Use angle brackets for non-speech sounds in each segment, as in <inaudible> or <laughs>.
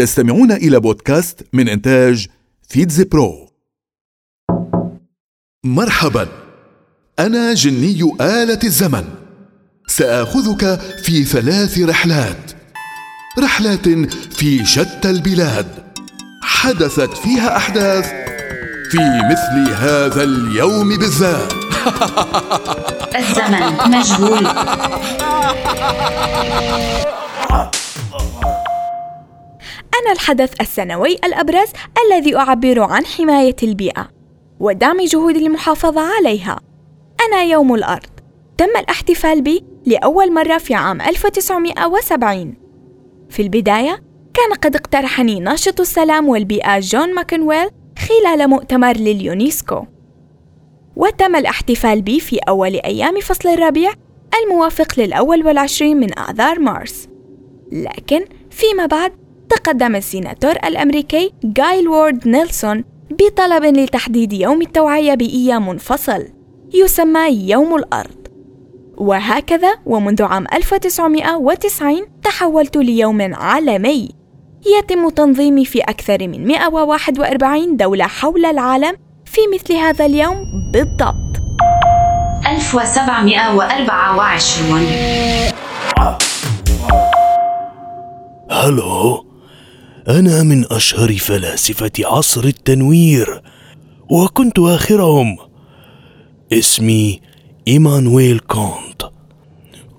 تستمعون إلى بودكاست من إنتاج فيتز برو. مرحبا. أنا جني آلة الزمن. سآخذك في ثلاث رحلات. رحلات في شتى البلاد. حدثت فيها أحداث في مثل هذا اليوم بالذات. الزمن مجهول <laughs> الحدث السنوي الأبرز الذي يعبر عن حماية البيئة ودعم جهود المحافظة عليها. إنه يوم الأرض. تم الاحتفال به لأول مرة في عام 1970 في البداية كان قد اقترحه ناشط السلام والبيئة جون ماكونيل خلال مؤتمر لليونسكو. وتم الاحتفال به في أول أيام فصل الربيع الموافق للأول والعشرين من آذار مارس. لكن فيما بعد تقدم السيناتور الأمريكي جايلورد نيلسون بطلب لتحديد يوم لتوعية بيئية منفصل يسمى يوم الأرض. وهكذا ومنذ عام 1990 تحول ليوم عالمي يتم تنظيمه في أكثر من 141 دولة حول العالم في مثل هذا اليوم بالضبط. 1724 هلو. أنا من أشهر فلاسفة عصر التنوير وكنت آخرهم. اسمي إيمانويل كانت.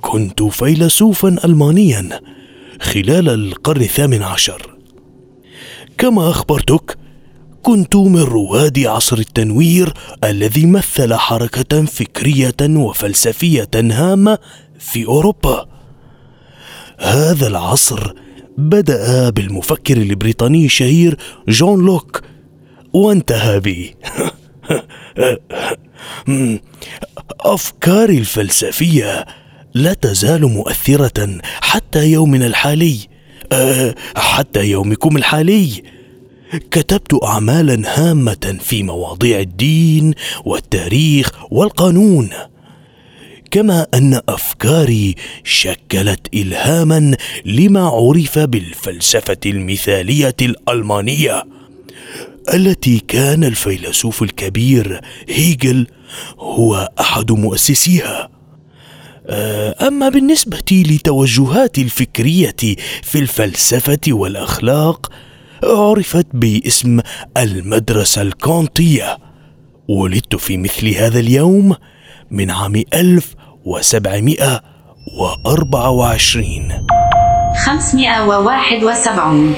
كنت فيلسوفا ألمانيا خلال القرن الثامن عشر. كما أخبرتك كنت من رواد عصر التنوير الذي مثل حركة فكرية وفلسفية هامة في أوروبا. هذا العصر بدأ بالمفكر البريطاني الشهير جون لوك وانتهى بي <laughs> أفكاري الفلسفية لا تزال مؤثرة حتى يومنا الحالي. <laughs> حتى يومكم الحالي. كتبت اعمالا هامة في مواضيع الدين والتاريخ والقانون. كما أن أفكاري شكلت الهاما لما عرف بالفلسفة المثالية الألمانية التي كان الفيلسوف الكبير هيجل هو أحد مؤسسيها. أما بالنسبة لتوجهاتي الفكرية في الفلسفة والأخلاق عرفت باسم المدرسة الكونتيه ولدت في مثل هذا اليوم من عام 1724 571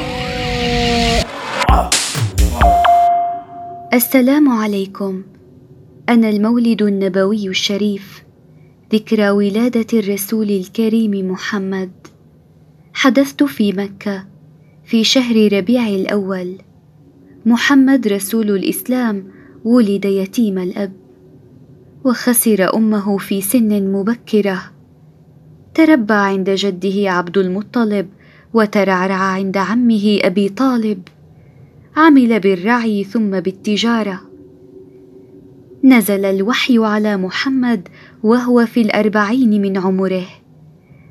السلام عليكم. أنا المولد النبوي الشريف ذكرى ولادة الرسول الكريم محمد. حدثت في مكة في شهر ربيع الأول. محمد رسول الإسلام ولد يتيم الأب. وخسر أمه في سن مبكرة. تربى عند جده عبد المطلب وترعرع عند عمه أبي طالب. عمل بالرعي ثم بالتجارة. نزل الوحي على محمد وهو في الأربعين من عمره.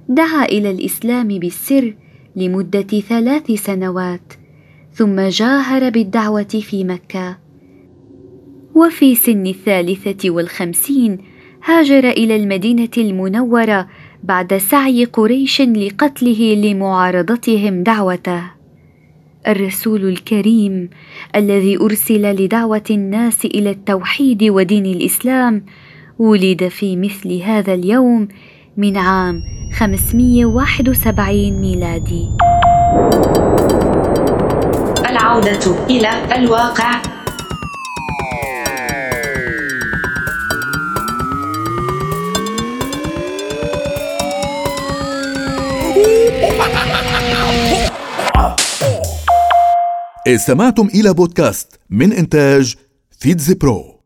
دعا إلى الإسلام بالسر لمدة ثلاث سنوات ثم جاهر بالدعوة في مكة. وفي سن الثالثة والخمسين هاجر إلى المدينة المنورة بعد سعي قريش لقتله لمعارضتهم دعوته. الرسول الكريم الذي أرسل لدعوة الناس إلى التوحيد ودين الإسلام ولد في مثل هذا اليوم من عام 571 ميلادي. العودة إلى الواقع. استمعتم إلى بودكاست من إنتاج فيتز برو